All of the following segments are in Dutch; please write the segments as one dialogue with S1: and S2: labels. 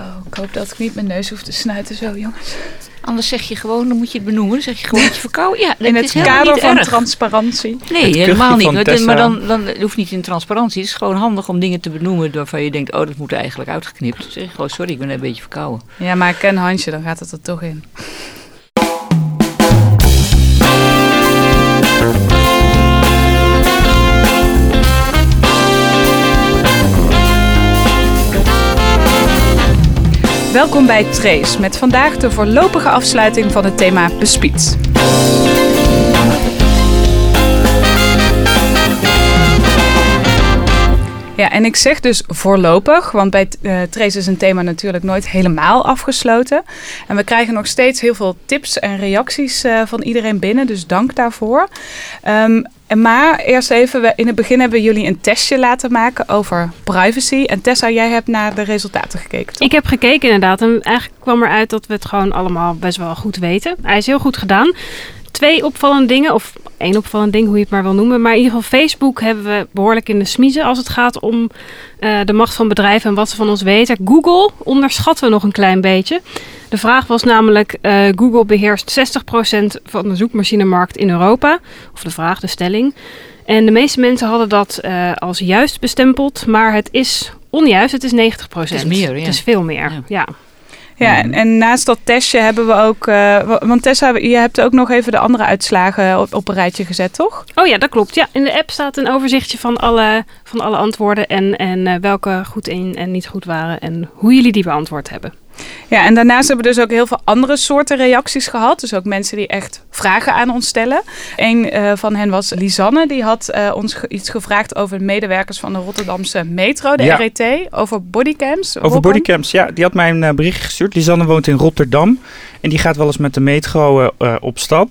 S1: Oh, ik hoop dat ik niet mijn neus hoef te snuiten zo, jongens.
S2: Anders zeg je gewoon, dan moet je het benoemen. Dan zeg je gewoon dat je verkouden. Ja,
S1: In
S2: dat
S1: het
S2: is
S1: kader
S2: niet
S1: van
S2: erg.
S1: transparantie.
S2: Nee, helemaal niet. Maar, dan, dan het hoeft niet in transparantie. Het is gewoon handig om dingen te benoemen waarvan je denkt, oh, dat moet eigenlijk uitgeknipt. Dan zeg je gewoon, sorry, ik ben een beetje verkouden.
S1: Ja, maar ik ken Hansje, dan gaat het er toch in. Welkom bij Trace, met vandaag de voorlopige afsluiting van het thema bespied. Ja, en ik zeg dus voorlopig, want bij eh Trace is een thema natuurlijk nooit helemaal afgesloten. En we krijgen nog steeds heel veel tips en reacties eh, van iedereen binnen, dus dank daarvoor. Ehm, en maar eerst even, in het begin hebben we jullie een testje laten maken over privacy. En Tessa, jij hebt naar de resultaten gekeken, toch?
S3: Ik heb gekeken inderdaad en eigenlijk kwam eruit dat we het gewoon allemaal best wel goed weten. Hij is heel goed gedaan. Twee opvallende dingen, of één opvallend ding, hoe je het maar wil noemen. Maar in ieder geval Facebook hebben we behoorlijk in de smiezen als het gaat om eh, de macht van bedrijven en wat ze van ons weten. Google onderschatten we nog een klein beetje. De vraag was namelijk, eh, Google beheerst 60% van de zoekmachinemarkt in Europa. Of de vraag, de stelling. En de meeste mensen hadden dat eh, als juist bestempeld, maar het is onjuist, het is 90%.
S2: Het is meer, ja.
S3: Het is veel meer,
S2: Ja.
S3: ja.
S1: Ja, en, en naast dat testje hebben we ook... eh, wa- want Tessa, je hebt ook nog even de andere uitslagen op, op een rijtje gezet, toch?
S3: Oh ja, dat klopt. Ja, in de app staat een overzichtje van alle, van alle antwoorden en, en eh, welke goed en, en niet goed waren en hoe jullie die beantwoord hebben.
S1: Ja, en daarnaast hebben we dus ook heel veel andere soorten reacties gehad. Dus ook mensen die echt vragen aan ons stellen. Een eh, van hen was Lisanne. Die had eh, ons ge- iets gevraagd over medewerkers van de Rotterdamse metro, de
S4: Ja.
S1: RET. Over bodycams.
S4: Over bodycams, ja, die had mij een eh, berichtje gestuurd. Lisanne woont in Rotterdam en die gaat wel eens met de metro op stap.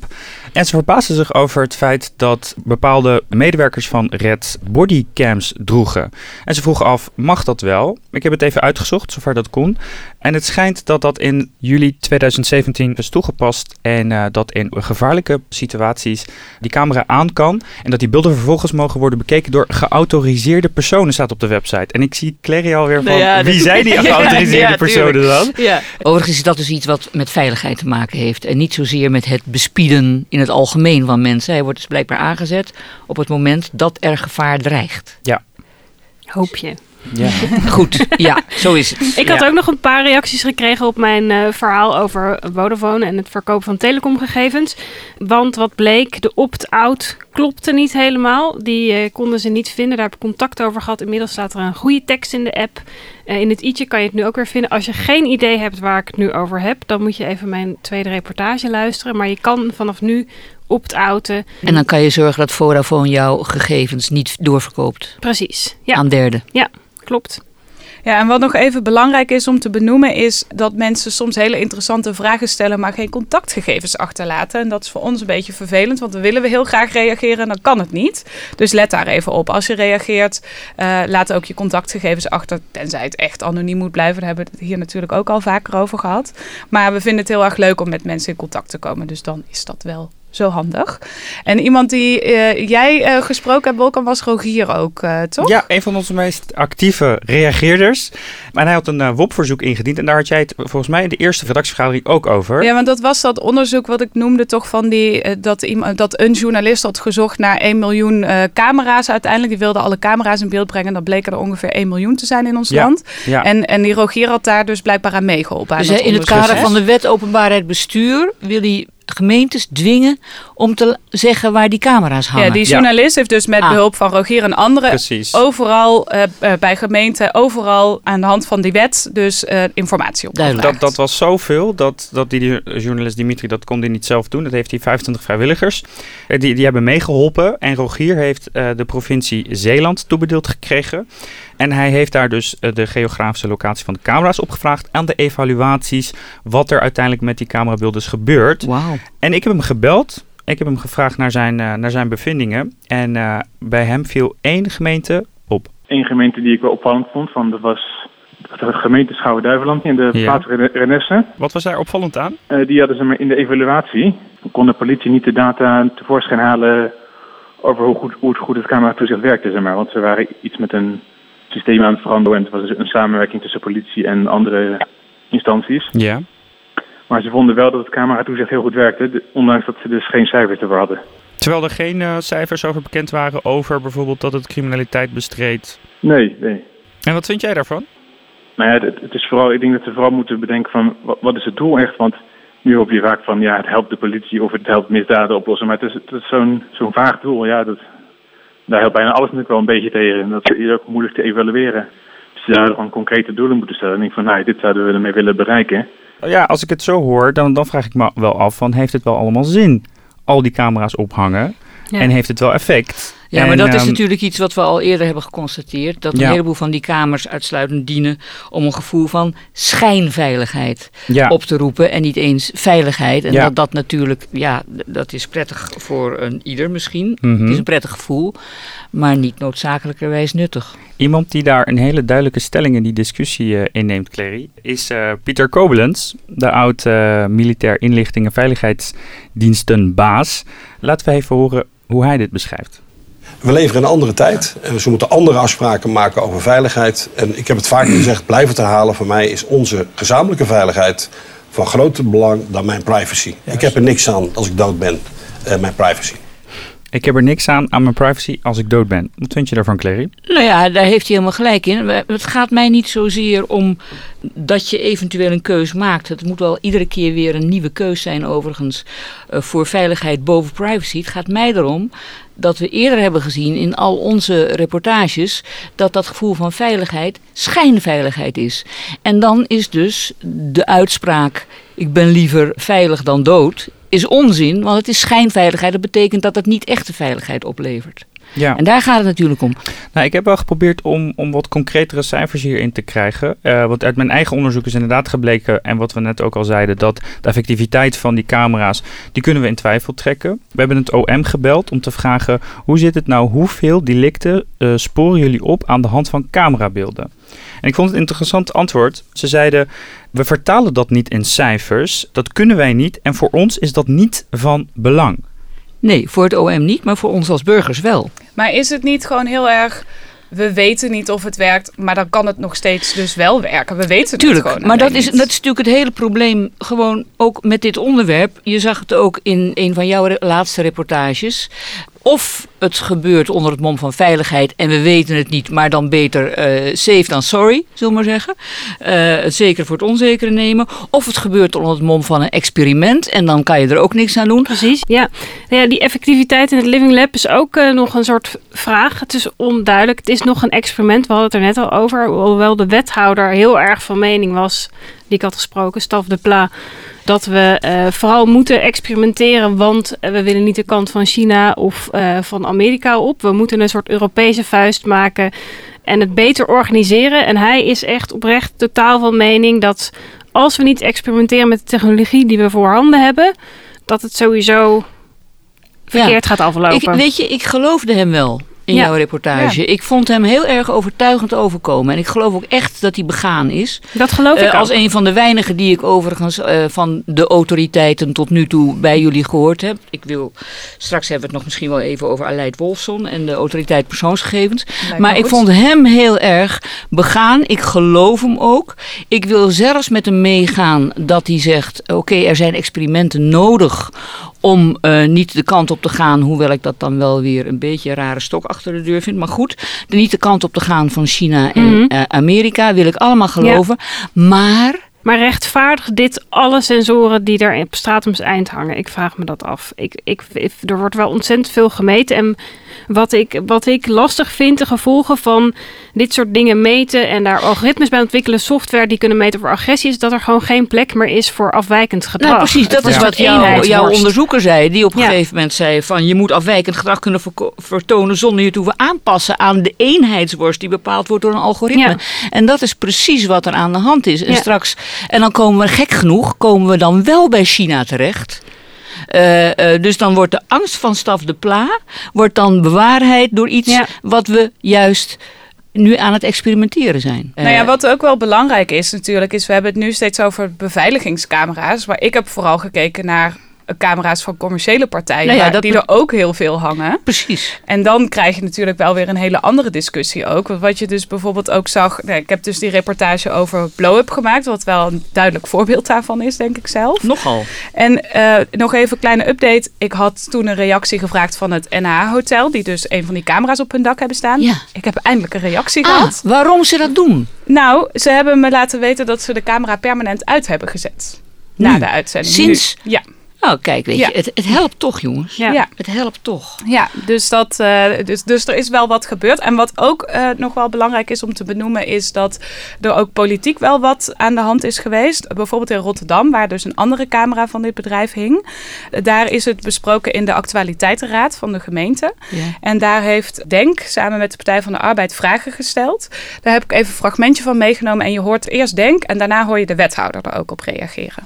S4: En ze verbaasde zich over het feit dat bepaalde medewerkers van Red bodycams droegen. En ze vroegen af, mag dat wel? Ik heb het even uitgezocht, zover dat kon. En het schijnt dat dat in juli 2017 is toegepast en eh, dat in gevaarlijke situaties die camera aan kan. En dat die beelden vervolgens mogen worden bekeken door geautoriseerde personen, staat op de website. En ik zie Clary alweer van,
S2: Ja,
S4: wie
S2: dat-
S4: zijn die
S2: Ja,
S4: geautoriseerde
S2: ja,
S4: personen dan?
S2: Ja. Overigens is dat dus iets wat met veiligheid te maken heeft. En niet zozeer met het bespieden in het algemeen van mensen. Hij wordt dus blijkbaar aangezet op het moment dat er gevaar dreigt.
S3: Hoop je.
S4: Ja.
S2: Goed, ja, zo is het.
S3: Ik had
S4: Ja.
S3: ook nog een paar reacties gekregen op mijn eh, verhaal over Vodafone en het verkopen van telecomgegevens. Want wat bleek, de opt-out klopte niet helemaal. Die eh, konden ze niet vinden. Daar heb ik contact over gehad. Inmiddels staat er een goede tekst in de app. Eh, in het i'tje kan je het nu ook weer vinden. Als je geen idee hebt waar ik het nu over heb, dan moet je even mijn tweede reportage luisteren. Maar je kan vanaf nu opt-outen.
S2: En dan kan je zorgen dat Vodafone jouw gegevens niet doorverkoopt
S3: Precies. Ja,
S2: aan derden.
S3: Klopt.
S1: Ja, en wat nog even belangrijk is om te benoemen is dat mensen soms hele interessante vragen stellen, maar geen contactgegevens achterlaten. En dat is voor ons een beetje vervelend, want dan willen we heel graag reageren en dan kan het niet. Dus let daar even op. Als je reageert, eh, laat ook je contactgegevens achter, tenzij het echt anoniem moet blijven. Daar hebben we het hier natuurlijk ook al vaker over gehad. Maar we vinden het heel erg leuk om met mensen in contact te komen, dus dan is dat wel zo handig. En iemand die eh, jij eh, gesproken hebt, Wolkan, was Rogier ook, eh, toch?
S4: Ja, een van onze meest actieve reageerders. En hij had een WOP-verzoek ingediend. En daar had jij het volgens mij in de eerste redactievergadering ook over.
S1: Ja, want dat was dat onderzoek wat ik noemde toch van die, dat, iemand, dat een journalist had gezocht naar 1 miljoen eh, camera's uiteindelijk. Die wilde alle camera's in beeld brengen. Dat bleken er ongeveer 1 miljoen te zijn in ons
S4: Ja,
S1: land.
S4: Ja.
S1: En, en die Rogier had daar dus blijkbaar aan meegeholpen.
S2: Dus in het kader van de wet openbaarheid bestuur wil hij gemeentes dwingen om te zeggen waar die camera's hangen.
S1: Ja, die journalist heeft dus met
S2: Ah.
S1: behulp van Rogier en anderen
S4: Precies.
S1: overal eh, eh, bij gemeenten, overal aan de hand van die wet, dus eh, informatie op.
S4: Dat, dat was zoveel dat, dat die journalist Dimitri, dat kon hij niet zelf doen. Dat heeft hij 25 vrijwilligers. Die, die hebben meegeholpen. En Rogier heeft eh, de provincie Zeeland toebedeeld gekregen. En hij heeft daar dus eh, de geografische locatie van de camera's opgevraagd. Aan de evaluaties. Wat er uiteindelijk met die camerabeelden is gebeurd.
S2: Wauw.
S4: En ik heb hem gebeld. Ik heb hem gevraagd naar zijn, eh, naar zijn bevindingen. En eh, bij hem viel één gemeente op.
S5: Een gemeente die ik wel opvallend vond, van, dat was de gemeente Schouwen-Duiveland in de
S4: Ja.
S5: plaats Rene- Renesse.
S4: Wat was daar opvallend aan?
S5: Eh, die hadden ze maar in de evaluatie. Kon de politie niet de data tevoorschijn halen over hoe goed, hoe goed het cameratoezicht werkte, zeg maar. Want ze waren iets met een systeem aan het veranderen en het was een samenwerking tussen politie en andere instanties.
S4: Ja.
S5: Maar ze vonden wel dat het cameratoezicht heel goed werkte, ondanks dat ze dus geen cijfers ervoor hadden.
S4: Terwijl er geen eh, cijfers over bekend waren over bijvoorbeeld dat het criminaliteit bestreed.
S5: Nee, nee.
S4: En wat vind jij daarvan?
S5: Nou ja, het, het is vooral, ik denk dat ze vooral moeten bedenken van wat, wat is het doel echt? Want nu hoop je vaak van ja, het helpt de politie of het helpt misdaden oplossen. Maar het is, het is zo'n zo'n vaag doel. Ja, dat, daar helpt bijna alles natuurlijk wel een beetje tegen. En dat is ook moeilijk te evalueren. Dus je zou gewoon concrete doelen moeten stellen. En denk van, nou, dit zouden we ermee willen bereiken.
S4: Ja, als ik het zo hoor, dan, dan vraag ik me wel af van heeft het wel allemaal zin? Al die camera's ophangen.
S3: Ja.
S4: En heeft het wel effect?
S2: Ja, maar dat is
S4: ehm,
S2: natuurlijk iets wat we al eerder hebben geconstateerd. Dat een
S4: Ja.
S2: heleboel van die kamers uitsluitend dienen om een gevoel van schijnveiligheid
S4: ja.
S2: op te roepen. En niet eens veiligheid. En dat dat natuurlijk, ja, dat is prettig voor een ieder misschien.
S4: Mhm.
S2: Het is een prettig gevoel, maar niet noodzakelijkerwijs nuttig.
S4: Iemand die daar een hele duidelijke stelling in die discussie eh, inneemt, Clary, is eh, Pieter Kobelens, de oud eh, militair inlichting en veiligheidsdienstenbaas. Laten we even horen hoe hij dit beschrijft.
S6: We leven in een andere tijd en dus we moeten andere afspraken maken over veiligheid. En ik heb het vaak gezegd, blijf het herhalen. Voor mij is onze gezamenlijke veiligheid van groter belang dan mijn privacy. Ik heb er niks aan als ik dood ben, eh, mijn privacy.
S4: Ik heb er niks aan aan mijn privacy als ik dood ben. Wat vind je daarvan, Clary?
S2: Nou ja, daar heeft hij helemaal gelijk in. Het gaat mij niet zozeer om dat je eventueel een keus maakt. Het moet wel iedere keer weer een nieuwe keus zijn, overigens, eh, voor veiligheid boven privacy. Het gaat mij erom dat we eerder hebben gezien in al onze reportages dat dat gevoel van veiligheid schijnveiligheid is. En dan is dus de uitspraak: ik ben liever veilig dan dood. Is onzin, want het is schijnveiligheid. Dat betekent dat het niet echte veiligheid oplevert.
S4: Ja.
S2: En daar gaat het natuurlijk om.
S4: Nou, ik heb wel geprobeerd om, om wat concretere cijfers hierin te krijgen. Eh, want uit mijn eigen onderzoek is inderdaad gebleken, en wat we net ook al zeiden, dat de effectiviteit van die camera's, die kunnen we in twijfel trekken. We hebben het OM gebeld om te vragen, hoe zit het nou, hoeveel delicten eh, sporen jullie op aan de hand van camerabeelden? En ik vond het een interessant antwoord. Ze zeiden, we vertalen dat niet in cijfers, dat kunnen wij niet en voor ons is dat niet van belang.
S2: Nee, voor het OM niet, maar voor ons als burgers wel.
S1: Maar is het niet gewoon heel erg... We weten niet of het werkt, maar dan kan het nog steeds dus wel werken. We weten het
S2: Tuurlijk,
S1: gewoon
S2: maar dat is, dat is natuurlijk het hele probleem. Gewoon ook met dit onderwerp. Je zag het ook in een van jouw laatste reportages. Of het gebeurt onder het mom van veiligheid en we weten het niet, maar dan beter eh, safe dan sorry, zullen we maar zeggen. Eh, het zeker voor het onzekere nemen. Of het gebeurt onder het mom van een experiment en dan kan je er ook niks aan doen.
S3: Precies, ja. Nou ja. Die effectiviteit in het Living Lab is ook eh, nog een soort vraag. Het is onduidelijk. Het is nog een experiment. We hadden het er net al over. Hoewel de wethouder heel erg van mening was, die ik had gesproken, Staf de Pla, dat we eh, vooral moeten experimenteren, want eh, we willen niet de kant van China of eh, van Amerika op. We moeten een soort Europese vuist maken en het beter organiseren. En hij is echt oprecht totaal van mening dat als we niet experimenteren met de technologie die we voorhanden hebben, dat het sowieso verkeerd gaat
S2: Ik,
S3: aflopen.
S2: weet je, ik geloofde hem wel in
S3: Ja.
S2: jouw reportage. Ik vond hem heel erg overtuigend overkomen. En ik geloof ook echt dat hij begaan is.
S3: dat geloof ik
S2: Eh,
S3: ook.
S2: als een van de weinigen die ik overigens eh, van de autoriteiten tot nu toe bij jullie gehoord heb. Ik wil, straks hebben we het nog misschien wel even over Aleid Wolfson en de autoriteit persoonsgegevens. Maar ik vond hem heel erg begaan. Ik geloof hem ook. Ik wil zelfs met hem meegaan dat hij zegt: oké, er zijn experimenten nodig om eh, niet de kant op te gaan, hoewel ik dat dan wel weer een beetje een rare stok achter de deur vind. Maar goed, niet de kant op te gaan van China en eh, Amerika, wil ik allemaal geloven. Maar
S3: Maar rechtvaardigt dit alle sensoren die er op Stratums eind hangen? Ik vraag me dat af. Ik, ik, er wordt wel ontzettend veel gemeten. En wat ik, wat ik lastig vind, de gevolgen van dit soort dingen meten en daar algoritmes bij ontwikkelen, software die kunnen meten voor agressie, is dat er gewoon geen plek meer is voor afwijkend gedrag.
S2: Nou, precies,
S3: Het
S2: dat is wat jouw, onderzoeker zei. Die op een
S3: Ja.
S2: gegeven moment zei van je moet afwijkend gedrag kunnen vertonen zonder je te hoeven aanpassen aan de eenheidsworst die bepaald wordt door een algoritme.
S3: Ja.
S2: En dat is precies wat er aan de hand is. En
S3: Ja.
S2: straks, en dan komen we gek genoeg, komen we dan wel bij China terecht. Eh, eh, dus dan wordt de angst van Staf de Pla wordt dan bewaarheid door iets
S3: Ja.
S2: wat we juist nu aan het experimenteren zijn.
S1: Nou ja,
S2: Eh,
S1: wat ook wel belangrijk is natuurlijk, is we hebben het nu steeds over beveiligingscamera's. Maar ik heb vooral gekeken naar camera's van commerciële partijen,
S2: Nou ja,
S1: waar-
S2: dat
S1: die er ook heel veel hangen.
S2: Precies.
S1: En dan krijg je natuurlijk wel weer een hele andere discussie ook. Want wat je dus bijvoorbeeld ook zag... Nou, ik heb dus die reportage over blow-up gemaakt... wat wel een duidelijk voorbeeld daarvan is, denk ik zelf.
S2: Nogal.
S1: En eh, nog even een kleine update. Ik had toen een reactie gevraagd van het NH-hotel... die dus een van die camera's op hun dak hebben staan.
S2: Ja.
S1: Ik heb eindelijk een reactie
S2: Ah,
S1: gehad.
S2: waarom ze dat doen?
S1: Nou, ze hebben me laten weten dat ze de camera permanent uit hebben gezet. Na de uitzending.
S2: Sinds-
S1: Nu. Ja.
S2: Oh, kijk, weet
S1: Ja.
S2: je, het, het helpt toch, jongens.
S3: Ja.
S1: Ja.
S2: Het helpt toch.
S1: Ja, dus, dat, eh, dus, dus er is wel wat gebeurd. En wat ook eh, nog wel belangrijk is om te benoemen, is dat er ook politiek wel wat aan de hand is geweest. Bijvoorbeeld in Rotterdam, waar dus een andere camera van dit bedrijf hing. Daar is het besproken in de actualiteitenraad van de gemeente.
S2: Ja.
S1: En daar heeft Denk samen met de Partij van de Arbeid vragen gesteld. Daar heb ik even een fragmentje van meegenomen. En je hoort eerst Denk en daarna hoor je de wethouder er ook op reageren.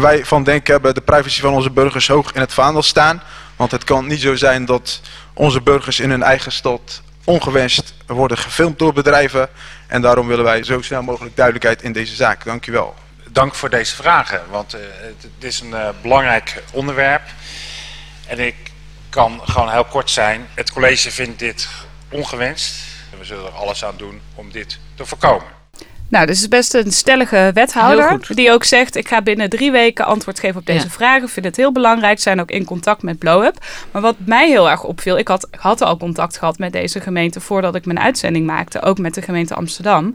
S7: Wij van Denk hebben de privacy van onze burgers hoog in het vaandel staan. Want het kan niet zo zijn dat onze burgers in hun eigen stad ongewenst worden gefilmd door bedrijven. En daarom willen wij zo snel mogelijk duidelijkheid in deze zaak. Dank u wel.
S8: Dank voor deze vragen, want het, het is een eh, belangrijk onderwerp. En ik kan gewoon heel kort zijn. Het college vindt dit ongewenst. En we zullen er alles aan doen om dit te voorkomen.
S1: Nou, dus het is best een stellige wethouder. Die ook zegt, ik ga binnen drie weken antwoord geven op deze
S2: Ja.
S1: vragen. Ik vind het heel belangrijk. Zijn ook in contact met Blow Up. Maar wat mij heel erg opviel, ik had, had al contact gehad met deze gemeente voordat ik mijn uitzending maakte. Ook met de gemeente Amsterdam.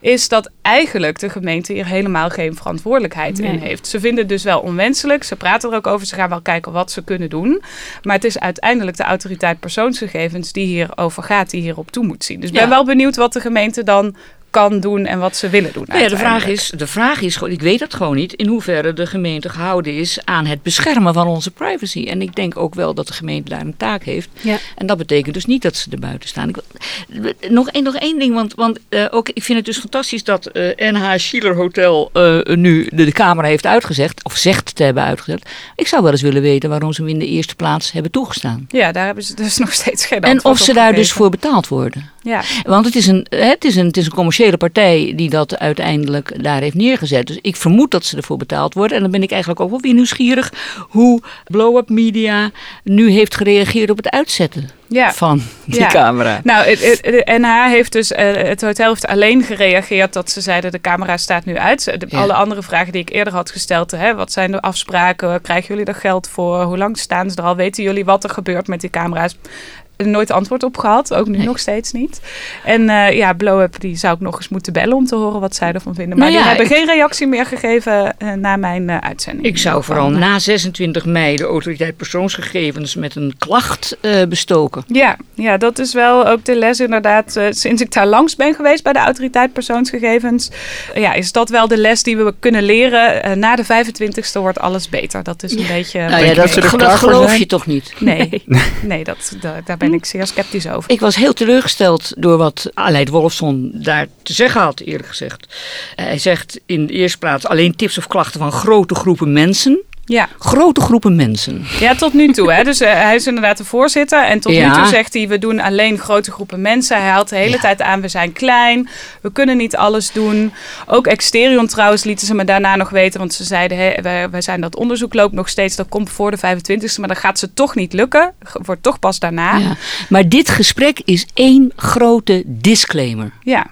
S1: Is dat eigenlijk de gemeente hier helemaal geen verantwoordelijkheid in heeft. Ze vinden het dus wel onwenselijk. Ze praten er ook over. Ze gaan wel kijken wat ze kunnen doen. Maar het is uiteindelijk de autoriteit persoonsgegevens die hierover gaat, die hierop toe moet zien. Dus ik ben wel benieuwd wat de gemeente dan kan doen en wat ze willen doen.
S2: Nou ja, de vraag is, de vraag is gewoon, ik weet het gewoon niet, in hoeverre de gemeente gehouden is aan het beschermen van onze privacy. En ik denk ook wel dat de gemeente daar een taak heeft.
S3: Ja.
S2: En dat betekent dus niet dat ze er buiten staan. Ik, nog, één, nog één ding, want, want eh, ook, ik vind het dus fantastisch dat eh, NH Schiller Hotel eh, nu de, de camera heeft uitgezegd, of zegt te hebben uitgezet. Ik zou wel eens willen weten waarom ze hem in de eerste plaats hebben toegestaan.
S1: Ja, daar hebben ze dus nog steeds geen
S2: En of ze daar dus voor betaald worden.
S1: Ja,
S2: Want het is, een, het, is een, het is een commerciële partij die dat uiteindelijk daar heeft neergezet. Dus ik vermoed dat ze ervoor betaald worden. En dan ben ik eigenlijk ook wel weer nieuwsgierig hoe Blow Up Media nu heeft gereageerd op het uitzetten
S1: ja.
S2: van die
S1: Ja.
S2: camera.
S1: Nou, het, het- de NH heeft dus, eh, het hotel heeft alleen gereageerd dat ze zeiden de camera staat nu uit. De-
S2: Ja.
S1: Alle andere vragen die ik eerder had gesteld, hè, wat zijn de afspraken, krijgen jullie er geld voor, hoe lang staan ze er al, weten jullie wat er gebeurt met die camera's? Nooit antwoord op gehad, ook nu
S2: Nee.
S1: nog steeds niet. En eh, ja, Blow Up, die zou ik nog eens moeten bellen om te horen wat zij ervan vinden. Maar
S2: Nou
S1: die
S2: ja,
S1: hebben
S2: ik-
S1: geen reactie meer gegeven eh, na mijn eh, uitzending.
S2: Ik zou vooral na 26 mei de autoriteit persoonsgegevens met een klacht eh, bestoken.
S1: Ja, ja, dat is wel ook de les inderdaad. eh, sinds ik daar langs ben geweest bij de autoriteit persoonsgegevens, ja, is dat wel de les die we kunnen leren. Eh, na de 25ste wordt alles beter. Dat is een beetje.
S2: Nou ja, dat,
S4: dat
S2: dat geloof je toch niet?
S1: Nee, nee dat, da- daar ben ik zeer sceptisch over.
S2: Ik was heel teleurgesteld door wat Aleid Wolfson daar te zeggen had, eerlijk gezegd. Hij zegt in de eerste plaats alleen tips of klachten van grote groepen mensen.
S1: Ja,
S2: Grote groepen mensen.
S1: ja tot nu toe. Hè. Dus eh, hij is inderdaad de voorzitter. En tot
S2: Ja.
S1: nu toe zegt hij: we doen alleen grote groepen mensen. Hij haalt de hele
S2: Ja.
S1: tijd aan: we zijn klein. We kunnen niet alles doen. Ook Exterion trouwens lieten ze me daarna nog weten. Want ze zeiden: hè, wij, wij zijn dat onderzoek loopt nog steeds. Dat komt voor de 25ste. Maar dat gaat ze toch niet lukken. Wordt toch pas daarna.
S2: Ja. Maar dit gesprek is één grote disclaimer.
S1: ja.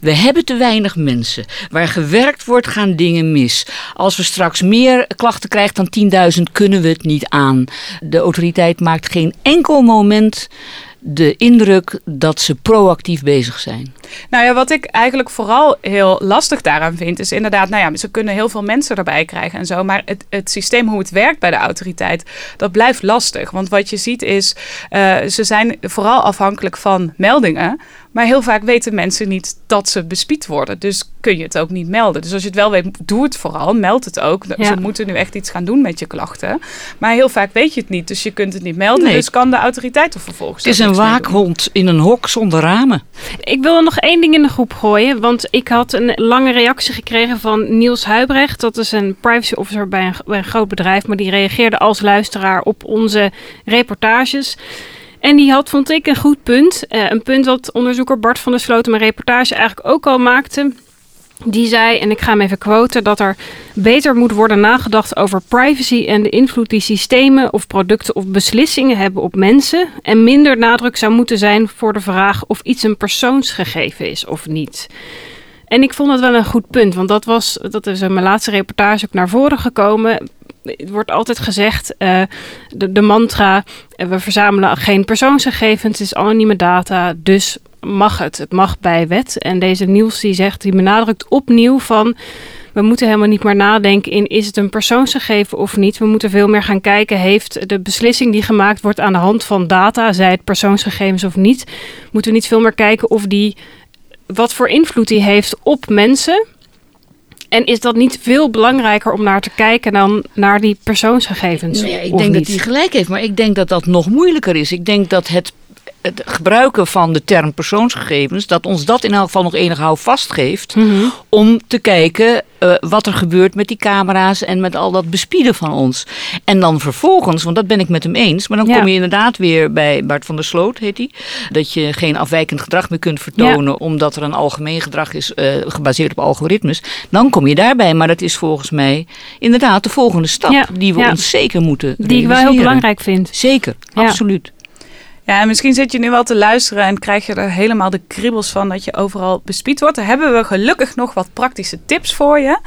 S2: We hebben te weinig mensen. Waar gewerkt wordt, gaan dingen mis. Als we straks meer klachten krijgen dan 10.000, kunnen we het niet aan. De autoriteit maakt geen enkel moment de indruk dat ze proactief bezig zijn.
S1: Nou ja, wat ik eigenlijk vooral heel lastig daaraan vind, is inderdaad, nou ja, ze kunnen heel veel mensen erbij krijgen en zo, maar het, het systeem hoe het werkt bij de autoriteit, dat blijft lastig. Want wat je ziet is, eh, ze zijn vooral afhankelijk van meldingen, maar heel vaak weten mensen niet dat ze bespied worden. Dus kun je het ook niet melden. Dus als je het wel weet, doe het vooral, meld het ook.
S3: Ja.
S1: Ze moeten nu echt iets gaan doen met je klachten. Maar heel vaak weet je het niet, dus je kunt het niet melden.
S2: Nee.
S1: Dus kan de autoriteit er vervolgens
S2: Het is een waakhond in een hok zonder ramen.
S3: Ik wil nog één ding in de groep gooien. Want ik had een lange reactie gekregen van Niels Huibrecht. Dat is een privacy officer bij een, groot bedrijf. Maar die reageerde als luisteraar op onze reportages. En die had, vond ik, een goed punt. Eh, een punt wat onderzoeker Bart van der Sloot mijn reportage eigenlijk ook al maakte. Die zei, en ik ga hem even quoten, dat er beter moet worden nagedacht over privacy en de invloed die systemen of producten of beslissingen hebben op mensen. En minder nadruk zou moeten zijn voor de vraag of iets een persoonsgegeven is of niet. En ik vond dat wel een goed punt, want dat, was, dat is in mijn laatste reportage ook naar voren gekomen. Het wordt altijd gezegd, de, de, mantra, uh, we verzamelen geen persoonsgegevens, het is anonieme data, dus mag het. Het mag bij wet. En deze Niels die zegt, die benadrukt opnieuw van... We moeten helemaal niet meer nadenken in is het een persoonsgegeven of niet. We moeten veel meer gaan kijken, heeft de beslissing die gemaakt wordt aan de hand van data, zij het persoonsgegevens of niet, moeten we niet veel meer kijken of die, wat voor invloed die heeft op mensen. En is dat niet veel belangrijker om naar te kijken dan naar die persoonsgegevens?
S2: Ja, ik denk dat hij gelijk heeft, maar ik denk dat dat nog moeilijker is. Ik denk dat het het gebruiken van de term persoonsgegevens, dat ons dat in elk geval nog enig houvast geeft
S3: Mhm.
S2: om te kijken uh, wat er gebeurt met die camera's en met al dat bespieden van ons. En dan vervolgens, want dat ben ik met hem eens, maar dan
S3: Ja.
S2: kom je inderdaad weer bij Bart van der Sloot, heet hij, dat je geen afwijkend gedrag meer kunt vertonen omdat er een algemeen gedrag is uh, gebaseerd op algoritmes. Dan kom je daarbij, maar dat is volgens mij inderdaad de volgende stap
S3: Ja,
S2: die we ons zeker moeten
S3: Die ik wel heel belangrijk vind.
S2: Zeker, absoluut.
S1: Ja, en misschien zit je nu wel te luisteren en krijg je er helemaal de kriebels van dat je overal bespied wordt. Daar hebben we gelukkig nog wat praktische tips voor je.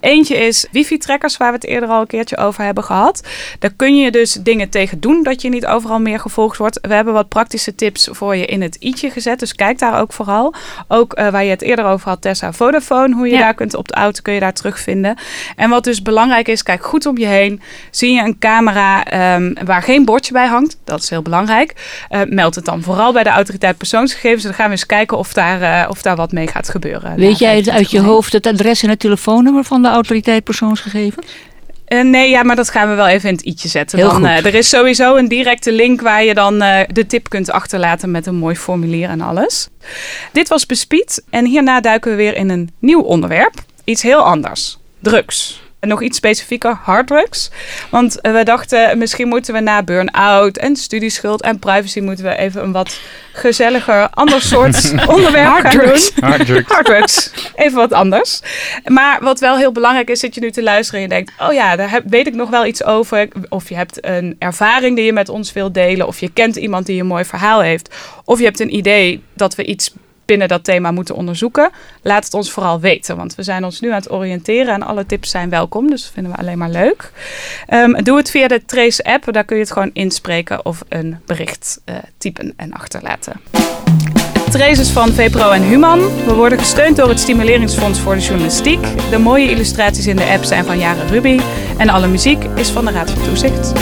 S1: Eentje is wifi-trackers, waar we het eerder al een keertje over hebben gehad. Daar kun je dus dingen tegen doen dat je niet overal meer gevolgd wordt. We hebben wat praktische tips voor je in het i'tje gezet, dus kijk daar ook vooral. Ook eh, waar je het eerder over had, Tessa Vodafone, hoe je
S3: Ja.
S1: daar kunt op de auto kun je daar terugvinden. En wat dus belangrijk is, kijk goed om je heen. Zie je een camera ehm, waar geen bordje bij hangt, dat is heel belangrijk. Eh, meld het dan vooral bij de autoriteit persoonsgegevens. Dan gaan we eens kijken of daar, eh, of daar wat mee gaat gebeuren.
S2: Weet jij het uit je
S1: 25 mei.
S2: hoofd het adres en het telefoonnummer van de autoriteit persoonsgegevens?
S1: Eh, nee, ja, maar dat gaan we wel even in het i'tje zetten.
S2: Heel
S1: dan,
S2: goed.
S1: eh, er is sowieso een directe link waar je dan de tip kunt achterlaten met een mooi formulier en alles. Dit was Bespied en hierna duiken we weer in een nieuw onderwerp. Iets heel anders. Drugs. Nog iets specifieker, harddrugs. Want eh, we dachten, misschien moeten we na burn-out en studieschuld en privacy... moeten we even een wat gezelliger, ander soort onderwerp gaan doen.
S4: Harddrugs.
S1: Harddrugs. Even wat anders. Maar wat wel heel belangrijk is, zit je nu te luisteren en je denkt... oh ja, daar heb, weet ik nog wel iets over. Of je hebt een ervaring die je met ons wilt delen. Of je kent iemand die een mooi verhaal heeft. Of je hebt een idee dat we iets binnen dat thema moeten onderzoeken. Laat het ons vooral weten. Want we zijn ons nu aan het oriënteren en alle tips zijn welkom. Dus dat vinden we alleen maar leuk. Ehm, doe het via de Trace app. Daar kun je het gewoon inspreken of een bericht eh, typen en achterlaten. Trace is van VPRO en Human. We worden gesteund door het Stimuleringsfonds voor de Journalistiek. De mooie illustraties in de app zijn van Jaren Ruby. En alle muziek is van de Raad van Toezicht.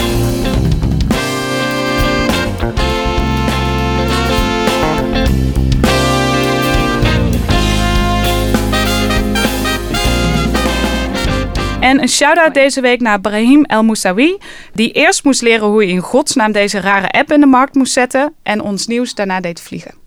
S1: En een shout-out deze week naar Brahim El Moussawi, die eerst moest leren hoe je in godsnaam deze rare app in de markt moest zetten en ons nieuws daarna deed vliegen.